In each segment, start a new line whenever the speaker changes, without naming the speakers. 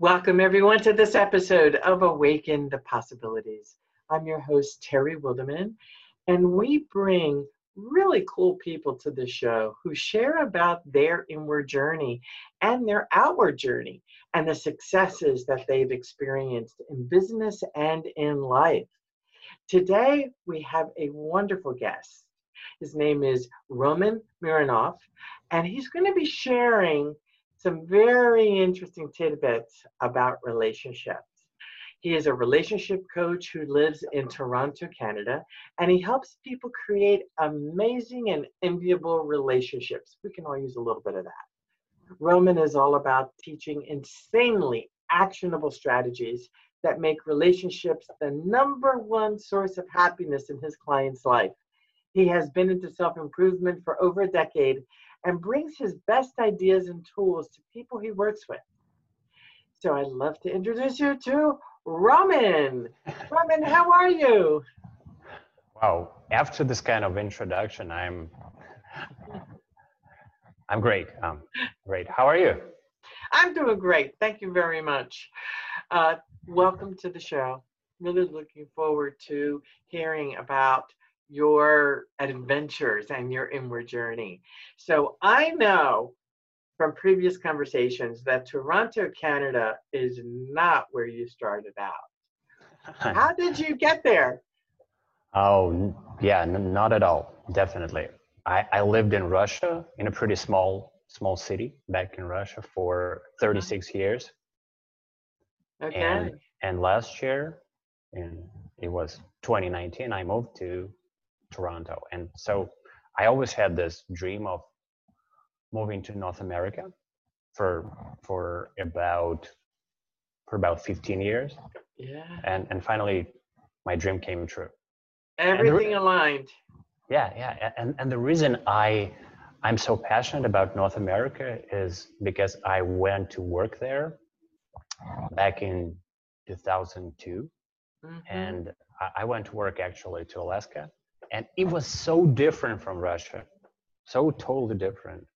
Welcome, everyone, to this episode of Awaken the Possibilities. I'm your host, Terry Wilderman, and we bring really cool people to the show who share about their inward journey and their outward journey and the successes that they've experienced in business and in life. Today, we have a wonderful guest. His name is Roman Mironov, and he's going to be sharing some very interesting tidbits about relationships. He is a relationship coach who lives in Toronto, Canada, and he helps people create amazing and enviable relationships. We can all use a little bit of that. Roman is all about teaching insanely actionable strategies that make relationships the number one source of happiness in his client's life. He has been into self improvement for over a decade and brings his best ideas and tools to people he works with. So I'd love to introduce you to Roman. Roman, how are you?
Wow, after this kind of introduction, I'm I'm great. Um, great. How are you?
I'm doing great. Thank you very much. Uh, welcome to the show. Really looking forward to hearing about your adventures and your inward journey. So I know from previous conversations that Toronto, Canada is not where you started out. How did you get there?
Oh, yeah, n- not at all. Definitely. I, I lived in Russia in a pretty small small city back in Russia for uh-huh. 36 years.
Okay.
And, and last year, and it was 2019, I moved to Toronto. And so I always had this dream of moving to North America for for about for about 15 years.
yeah.
And and finally my dream came true.
Everything aligned.
Yeah, yeah. And and the reason I I'm so passionate about North America is because I went to work there back in 2002
Mhm.
and I- I went to work actually to Alaska, and it was so different from Russia, so totally different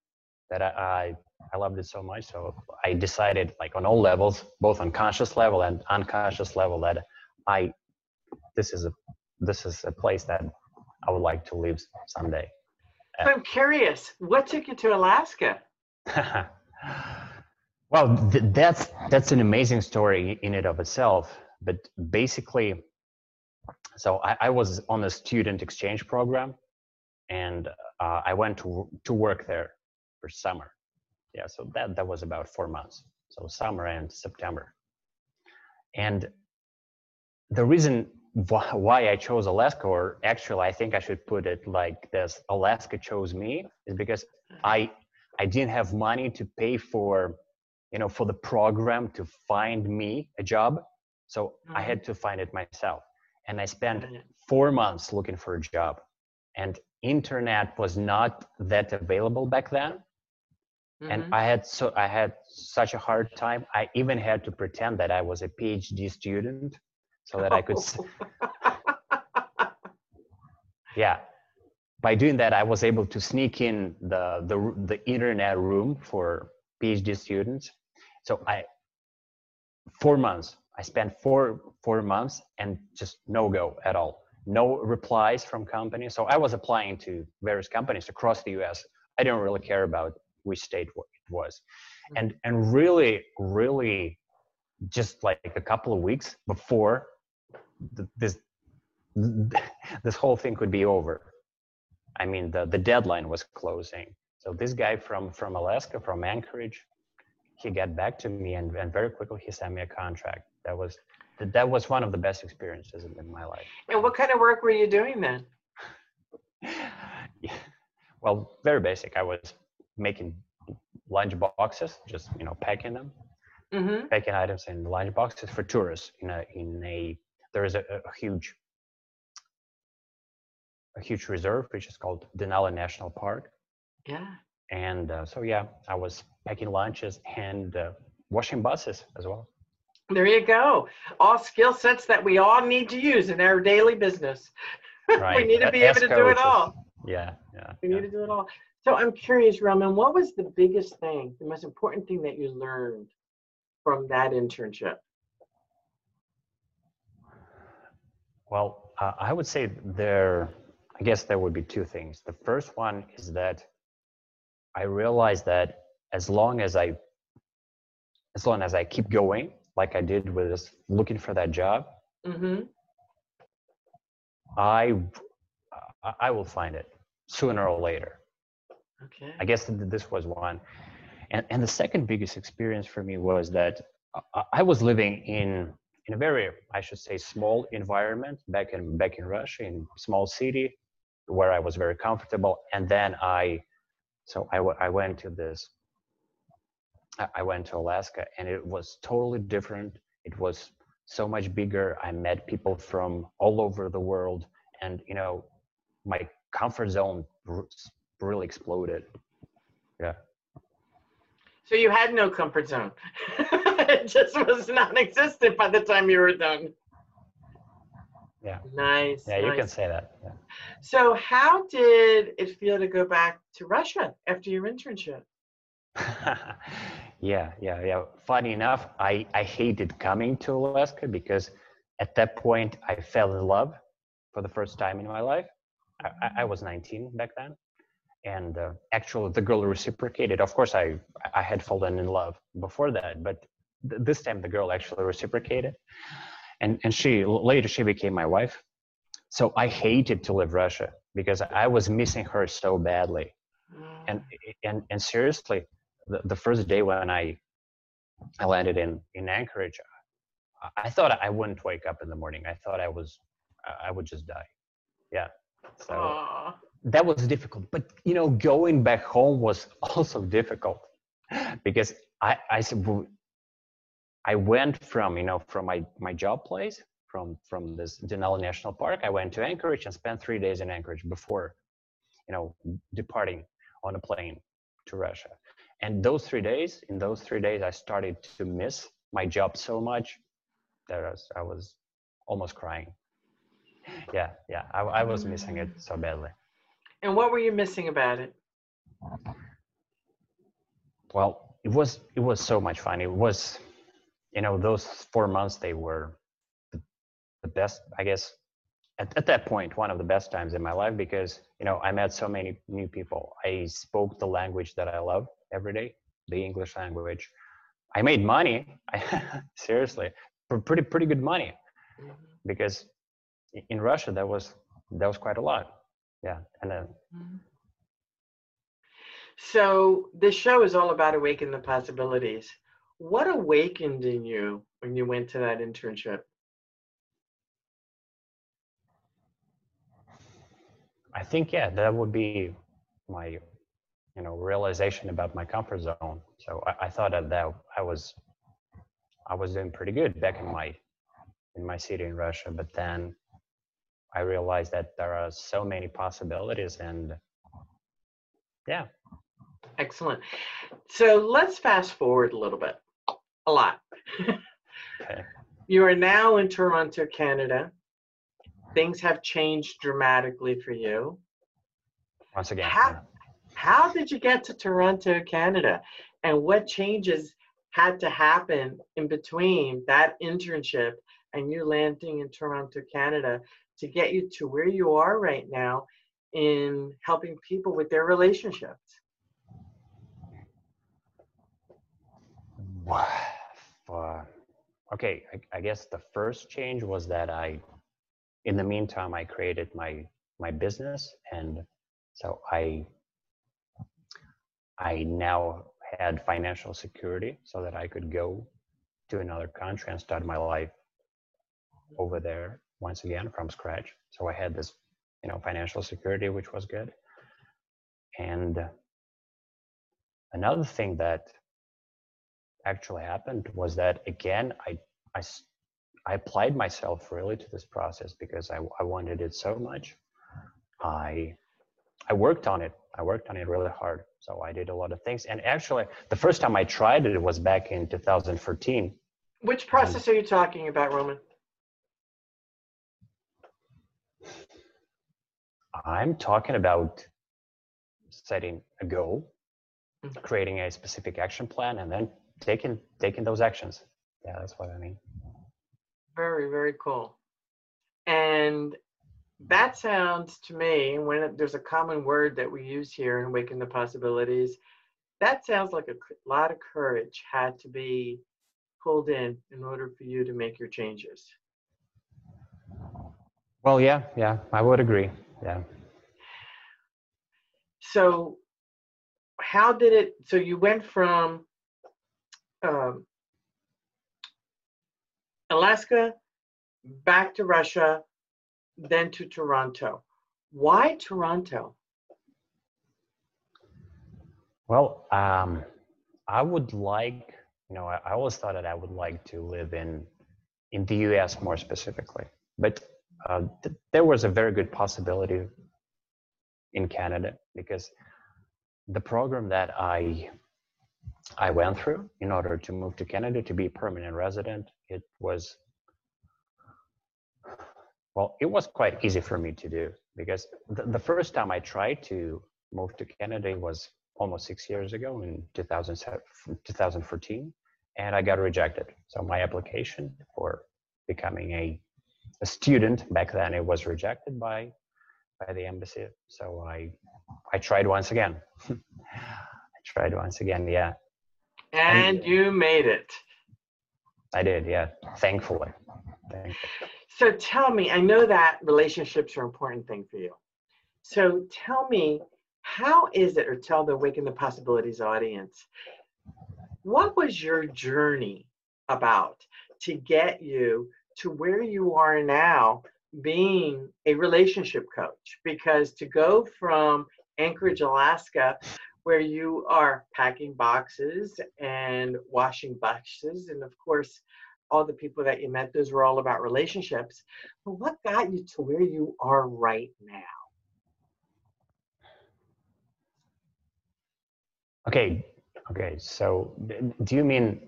that I, I I loved it so much. So I decided, like on all levels, both on conscious level and unconscious level, that I this is a this is a place that I would like to live someday.
So I'm curious, what took you to Alaska?
well, th- that's that's an amazing story in it of itself. But basically, so I, I was on a student exchange program, and uh, I went to to work there for summer. Yeah, so that that was about four months. So summer and September. And the reason wh- why I chose Alaska, or actually I think I should put it like this: Alaska chose me, is because I I didn't have money to pay for, you know, for the program to find me a job. So I
Mhm.
had to find it myself. And I spent four months looking for a job. And internet was not that available back then.
Mhm.
And I had so I had such a hard time. I even had to pretend that I was a PhD student so that I could yeah by doing that i was able to sneak in the the, the internet room for phd students so i four months i spent four four months and just no go at all no replies from companies so i was applying to various companies across the us i didn't really care about which state it was mm-hmm. and and really really just like a couple of weeks before th- this this whole thing could be over. I mean, the, the deadline was closing. So this guy from, from Alaska, from Anchorage, he got back to me and, and very quickly he sent me a contract. That was that, that was one of the best experiences in, my life.
and what kind of work were you doing then?
Yeah. Well, very basic. I was making lunch boxes, just you know, packing them,
Mm-hmm.
packing items in lunch boxes for tourists in a in a there is a, a huge a huge reserve which is called Denali National Park.
Yeah.
And uh, so yeah, I was packing lunches and uh, washing buses as well.
There you go. All skill sets that we all need to use in our daily business. we need to be able to do it all.
Yeah, yeah.
We
yeah.
need to do it all. So I'm curious, Roman, what was the biggest thing, the most important thing that you learned from that internship?
Well, uh, I would say there, I guess there would be two things. The first one is that I realized that as long as I, as long as I keep going, like I did with looking for that job,
Mm-hmm.
I, I will find it sooner or later.
Okay.
I guess this was one. And, and the second biggest experience for me was that I, I was living in, in a very, I should say, small environment back in, back in Russia, in small city where I was very comfortable. And then I, so I, w- I went to this, I- went to Alaska and it was totally different. It was so much bigger. I met people from all over the world and, you know, my comfort zone really exploded. Yeah.
So you had no comfort zone. it just was non-existent by the time you were done.
Yeah.
Nice.
Yeah, you can say that. Yeah.
So how did it feel to go back to Russia after your internship?
yeah, yeah, yeah. Funny enough, I, I hated coming to Alaska because at that point I fell in love for the first time in my life. I, I- was 19 back then. And uh, actually, the girl reciprocated. Of course, I, I had fallen in love before that, but th- this time the girl actually reciprocated. And, and she later she became my wife. So I hated to leave Russia because I was missing her so badly and and and seriously the, the first day when i i landed in in anchorage I- thought i wouldn't wake up in the morning. I thought i was i would just die. Yeah. So
Aw.
that was difficult. But you know going back home was also difficult because i i i went from you know from my my job place from from this denali national park i went to anchorage and spent three days in anchorage before you know departing on a plane to russia and those three days in those three days i started to miss my job so much that I was, I was almost crying. Yeah yeah I, I was missing it so badly.
And what were you missing about it?
well it was it was so much fun. It was you know those four months they were the, the best i guess at, at that point one of the best times in my life because you know i met so many new people. I spoke the language that i love every day the english language i made money I, seriously pr- pretty pretty good money
Mhm.
because in russia that was that was quite a lot yeah and uh,
Mhm. So this show is all about awaken the possibilities. What awakened in you when you went to that internship?
I think yeah, that would be my you know realization about my comfort zone. So I, I thought that, that I was I was doing pretty good back in my in my city in Russia, but then I realized that there are so many possibilities and yeah.
Excellent. So let's fast forward a little bit, a lot.
Okay.
You are now in Toronto, Canada. Things have changed dramatically for you.
Once again.
How-. How did you get to Toronto, Canada? And what changes had to happen in between that internship and you landing in Toronto, Canada to get you to where you are right now in helping people with their relationships?
Okay, I guess the first change was that I, in the meantime, I created my my business, and so I I now had financial security so that I could go to another country and start my life over there once again from scratch. So I had this, you know, financial security, which was good. And another thing that actually happened was that again I I applied myself really to this process because I, I wanted it so much i i worked on it i worked on it really hard so i did a lot of things and actually the first time i tried it was back in 2014
Which process are you talking about, Roman?
i'm talking about setting a goal
Mhm.
creating a specific action plan and then taking taking those actions. Yeah, that's what I mean.
Very, very cool. And that sounds to me, when it, there's a common word that we use here in Awaken the Possibilities, that sounds like a lot of courage had to be pulled in in order for you to make your changes.
Well, yeah, yeah, I would agree. Yeah.
So, how did it? So you went from um, Alaska back to Russia, then to Toronto. Why Toronto?
Well, um, I would like, you know, I, I always thought that I would like to live in in the U.S. more specifically, but uh, th- there was a very good possibility in Canada because the program that I I went through in order to move to Canada to be a permanent resident, it was well, it was quite easy for me to do because the, the first time I tried to move to Canada was almost six years ago in 2014, and I got rejected. So my application for becoming a, a student back then it was rejected by by the embassy. So I I tried once again. I tried once again, yeah.
And, and you made it.
I did, yeah. Thankfully. Thankfully.
So tell me, I know that relationships are an important thing for you. So tell me, how is it, or tell the Awaken the Possibilities audience, what was your journey about to get you to where you are now being a relationship coach? Because to go from Anchorage, Alaska, where you are packing boxes and washing boxes, and of course, all the people that you met, those were all about relationships. But what got you to where you are right now?
Okay, okay. So, do you mean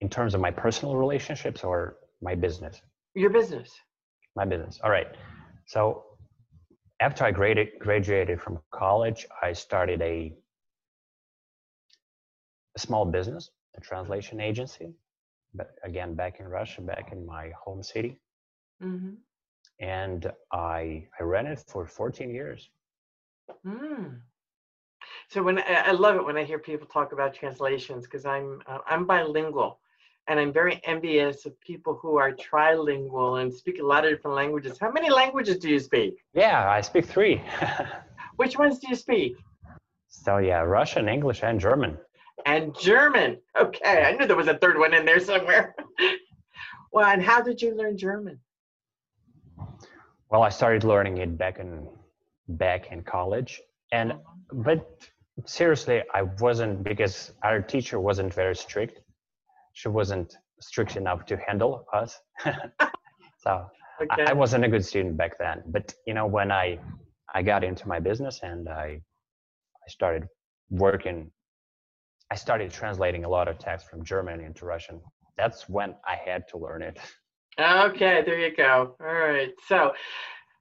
in terms of my personal relationships or my business?
Your business.
My business. All right. So, after I graduated, graduated from college, I started a, a small business, a translation agency again back in Russia, back in my home city. Mm-hmm. And I I ran it for 14 years.
Mm. So when I love it when I hear people talk about translations because I'm uh, I'm bilingual, and I'm very envious of people who are trilingual and speak a lot of different languages. How many languages do you speak?
Yeah, I speak three.
Which ones do you speak?
So yeah, Russian, English, and German
and German. Okay, I knew there was a third one in there somewhere. well, and how did you learn German?
Well, I started learning it back in back in college, and uh-huh. but seriously, I wasn't because our teacher wasn't very strict. She wasn't strict enough to handle us. so okay. I, I wasn't a good student back then. But you know, when I I got into my business and I I started working I started translating a lot of text from German into Russian. That's when I had to learn it.
Okay, there you go. All right. So,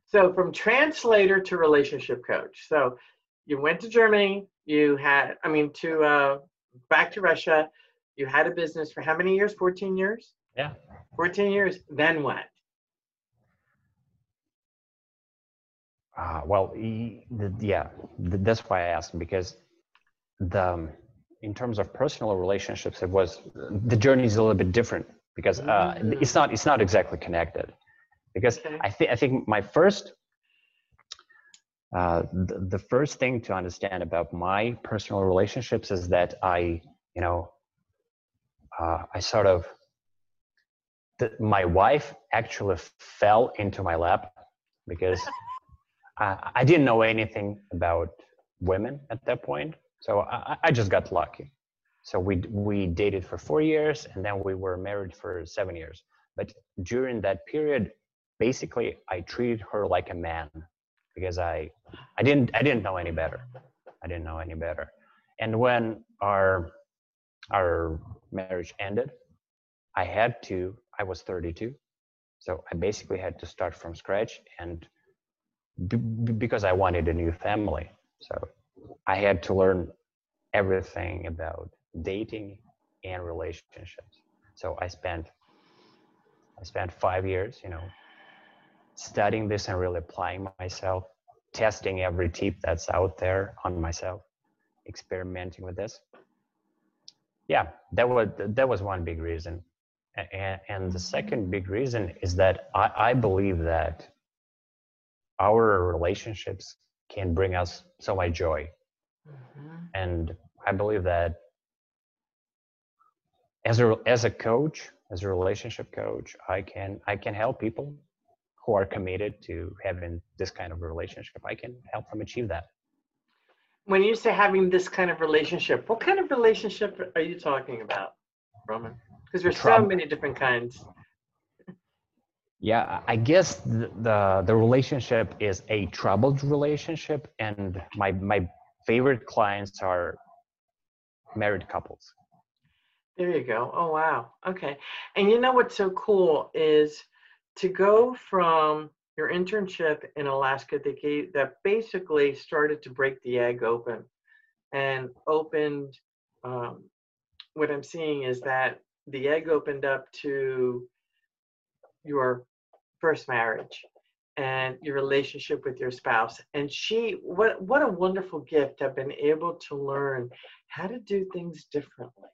so from translator to relationship coach. So, you went to Germany. You had, I mean, to uh, back to Russia. You had a business for how many years? Fourteen years.
Yeah.
Fourteen years. Then what?
Uh, well, yeah, that's why I asked because the um, in terms of personal relationships, it was the journey is a little bit different because uh, mm. it's not it's not exactly connected. Because okay. I think I think my first uh, the, the first thing to understand about my personal relationships is that I you know uh, I sort of the, my wife actually fell into my lap because I, I didn't know anything about women at that point so I, I just got lucky. So we we dated for four years, and then we were married for seven years. But during that period, basically, I treated her like a man because I I didn't I didn't know any better. I didn't know any better. And when our our marriage ended, I had to. I was 32, so I basically had to start from scratch, and b- because I wanted a new family. So I had to learn everything about dating, and relationships. So I spent I spent five years, you know, studying this and really applying myself, testing every tip that's out there on myself, experimenting with this. Yeah, that was that was one big reason. And, and the second big reason is that I, I believe that our relationships can bring us so much joy. Mm-hmm. And I believe that as a as a coach, as a relationship coach, I can I can help people who are committed to having this kind of relationship. I can help them achieve that.
When you say having this kind of relationship, what kind of relationship are you talking about, Roman? Because there's so many different kinds.
Yeah, I guess the, the, the relationship is a troubled relationship, and my my favorite clients are married couples.
There you go. Oh wow. Okay. And you know what's so cool is to go from your internship in Alaska that gave, that basically started to break the egg open and opened um, what I'm seeing is that the egg opened up to your first marriage and your relationship with your spouse. And she what what a wonderful gift i've been able to learn how to do things differently.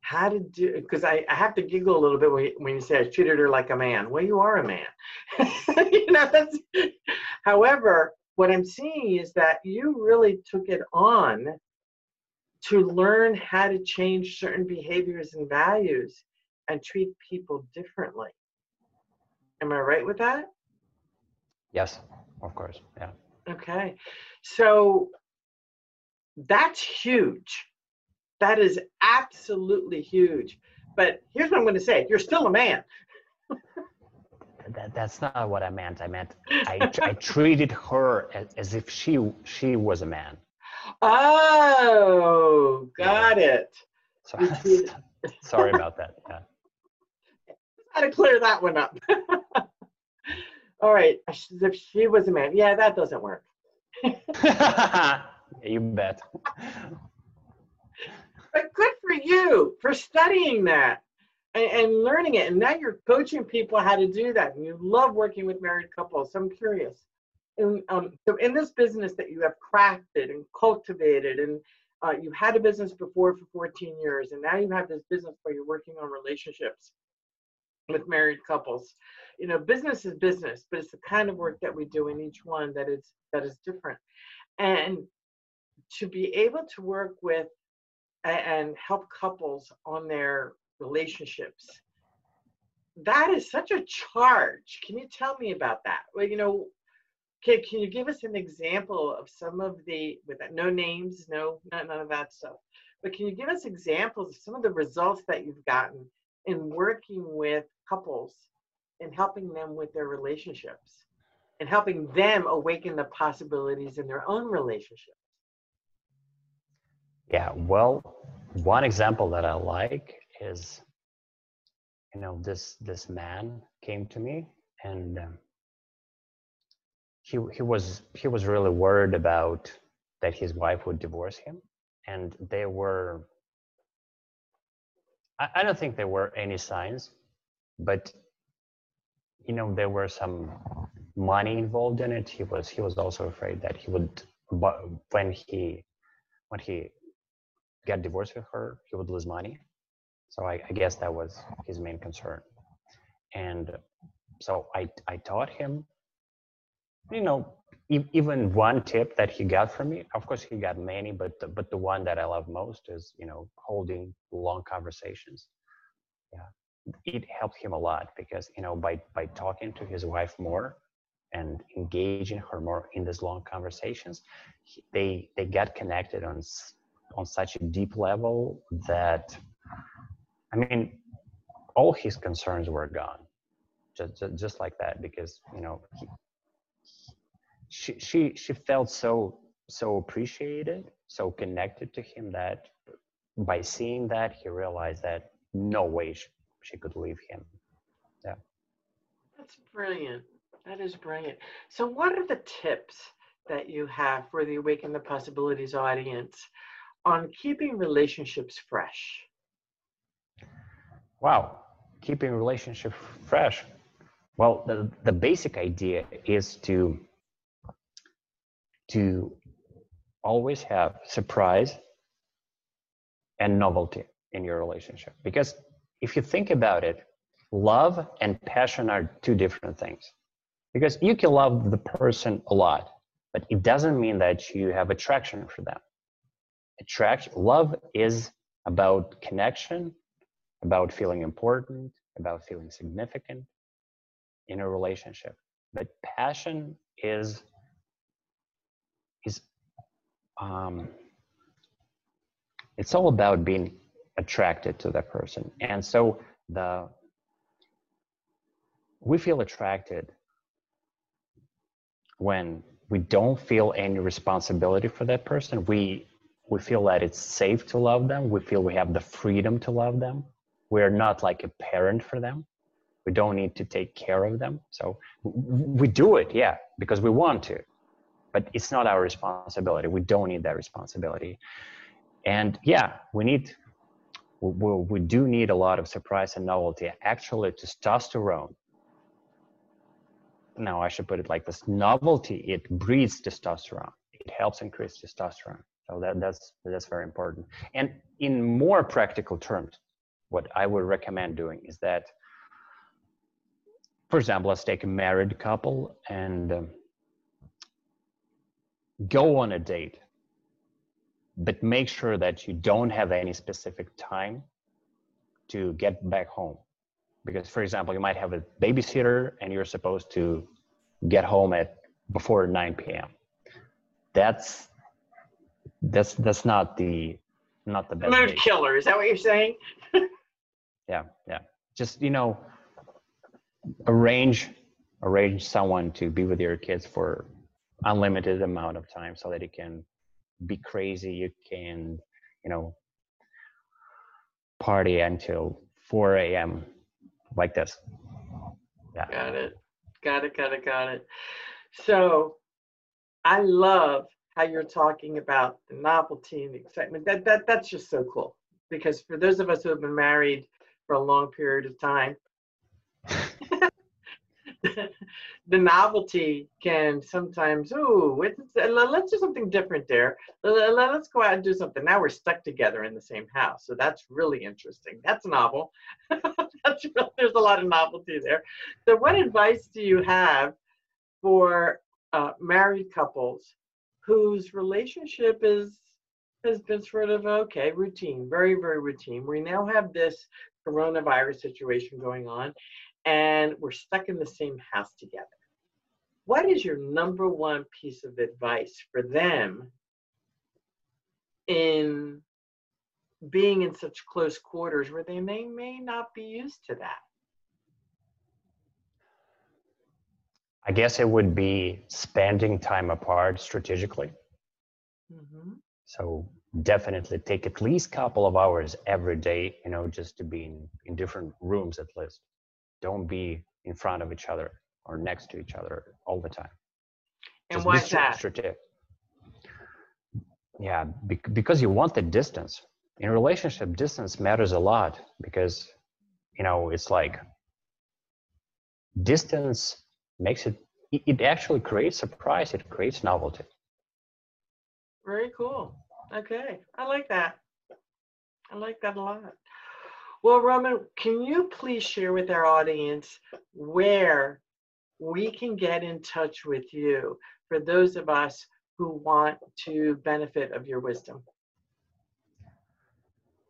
How to do because I, I have to giggle a little bit when you, when you say i treated her like a man. Well you are a man. You know that's however what i'm seeing is that you really took it on to learn how to change certain behaviors and values and treat people differently Am I right with that?
Yes, of course. Yeah.
Okay. So that's huge. That is absolutely huge. But here's what I'm going to say you're still a man.
that, that's not what I meant. I meant I, I treated her as, as if she she was a man.
Oh, got yeah. it.
Sorry, sorry about that. Yeah.
Got to clear that one up. All right, if she was a man, yeah, that doesn't work.
you bet.
But good for you for studying that and, and, learning it. And now you're coaching people how to do that. And you love working with married couples. So I'm curious. And, um, so in this business that you have crafted and cultivated, and uh, you had a business before for 14 years, and now you have this business where you're working on relationships with married couples. You know business is business but it's the kind of work that we do in each one that is that is different. And to be able to work with and help couples on their relationships that is such a charge. Can you tell me about that? Well you know can, can you give us an example of some of the with no names no none of that stuff but can you give us examples of some of the results that you've gotten in working with couples and helping them with their relationships and helping them awaken the possibilities in their own relationships.
Yeah, well, one example that I like is you know this this man came to me and um, he he was he was really worried about that his wife would divorce him and they were I, I don't think there were any signs but you know there were some money involved in it. He was he was also afraid that he would but when he when he got divorced with her he would lose money. So I, I guess that was his main concern. And so i i taught him you know even one tip that he got from me of course he got many but the, but the one that i love most is you know holding long conversations. Yeah it helped him a lot because you know by by talking to his wife more and engaging her more in these long conversations they they got connected on on such a deep level that i mean all his concerns were gone just just, just like that because you know he, she she she felt so so appreciated so connected to him that by seeing that he realized that no way she, she could leave him. Yeah.
That's brilliant. That is brilliant. So, what are the tips that you have for the Awaken the Possibilities audience on keeping relationships fresh?
wow, keeping relationship fresh. Well, the, the basic idea is to to always have surprise and novelty in your relationship. Because if you think about it, love and passion are two different things. Because you can love the person a lot, but it doesn't mean that you have attraction for them. Attraction, love is about connection, about feeling important, about feeling significant in a relationship. But passion is um, it's all about being attracted to that person. And so the we feel attracted when we don't feel any responsibility for that person. We we feel that it's safe to love them. We feel we have the freedom to love them. We're not like a parent for them. We don't need to take care of them. So we do it yeah because we want to but it's not our responsibility. We don't need that responsibility. And yeah we need we, we do need a lot of surprise and novelty actually testosterone. Now i should put it like this. Novelty it breeds testosterone. It helps increase testosterone. So that, that's that's very important. And in more practical terms what i would recommend doing is that for example let's take a married couple and um, go on a date but make sure that you don't have any specific time to get back home. Because for example you might have a babysitter and you're supposed to get home at before 9 p.m that's that's that's not the not the best
mood
date.
killer is that what you're saying?
Yeah yeah. Just you know arrange arrange someone to be with your kids for unlimited amount of time so that you can be crazy you can you know party until 4 a.m like this.
Yeah. Got it. Got it got it got it. So i love how you're talking about the novelty and the excitement. That, that that's just so cool because for those of us who have been married for a long period of time the novelty can sometimes, oh, let's do something different there. Let's go out and do something. Now we're stuck together in the same house. So that's really interesting. That's novel. that's, there's a lot of novelty there. So, what advice do you have for uh, married couples whose relationship is has been sort of okay, routine, very, very routine. We now have this coronavirus situation going on, and we're stuck in the same house together. What is your number one piece of advice for them in being in such close quarters where they may, may not be used to that?
I guess it would be spending time apart strategically. Mm-hmm. So definitely take at least a couple of hours every day, you know, just to be in, in different rooms at least don't be in front of each other or next to each other all the time.
And Just why is that?
Strategic. Yeah, because you want the distance. In relationship, distance matters a lot because, you know, it's like distance makes it, it actually creates surprise, it creates novelty.
Very cool. Okay, I like that. I like that a lot. Well, Roman, can you please share with our audience where we can get in touch with you for those of us who want to benefit of your wisdom?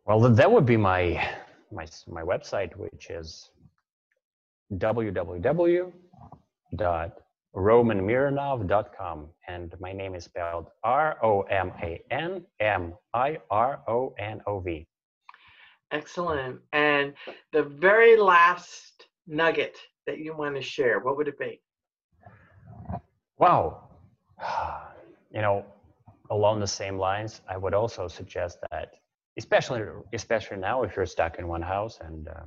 Well, that would be my my my website, which is www.romanmironov.com, and my name is spelled R O M A N M I R O N O V.
Excellent. And the very last nugget that you want to share, what would it be?
Wow. You know, along the same lines, I would also suggest that, especially especially now, if you're stuck in one house and uh,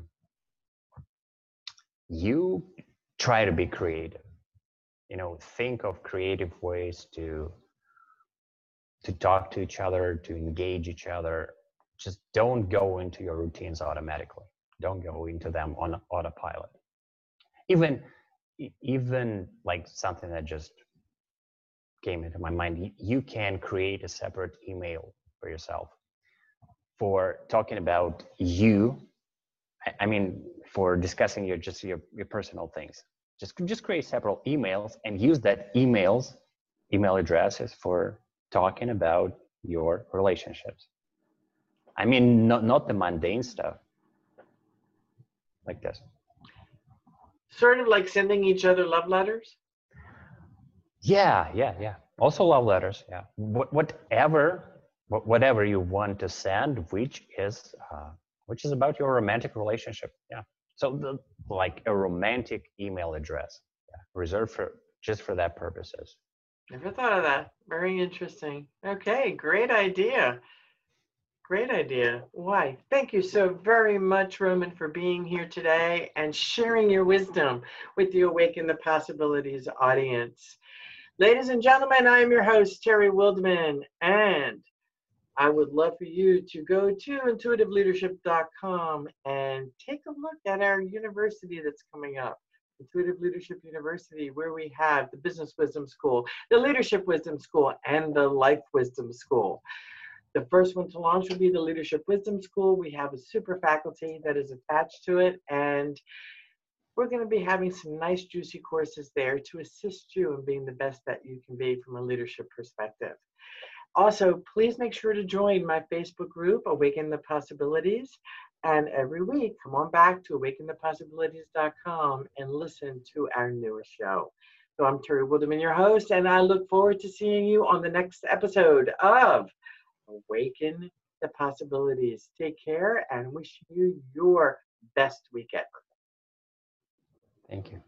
you try to be creative. You know, think of creative ways to to talk to each other, to engage each other, just don't go into your routines automatically don't go into them on autopilot. Even even like something that just came into my mind, you can create a separate email for yourself for talking about you. I mean, for discussing your just your, your personal things. Just just create several emails and use that emails email addresses for talking about your relationships. I mean, not not the mundane stuff like this.
Sort of like sending each other love letters.
Yeah, yeah, yeah. Also love letters. Yeah. What, whatever, whatever you want to send, which is, uh, which is about your romantic relationship. Yeah. So the, like a romantic email address, yeah, reserved for just for that purposes.
Never thought of that. Very interesting. Okay, great idea. Great idea. Why? Thank you so very much, Roman, for being here today and sharing your wisdom with the Awaken the Possibilities audience. Ladies and gentlemen, I am your host, Terry Wildman, and I would love for you to go to intuitiveleadership.com and take a look at our university that's coming up. Intuitive Leadership University, where we have the Business Wisdom School, the Leadership Wisdom School, and the Life Wisdom School. The first one to launch will be the Leadership Wisdom School. We have a super faculty that is attached to it, and we're going to be having some nice, juicy courses there to assist you in being the best that you can be from a leadership perspective. Also, please make sure to join my Facebook group, Awaken the Possibilities. And every week, come on back to awakenthepossibilities.com and listen to our newest show. So I'm Terry Wildeman, your host, and I look forward to seeing you on the next episode of Awaken the Possibilities. Take care and wish you your best week ever.
Thank you.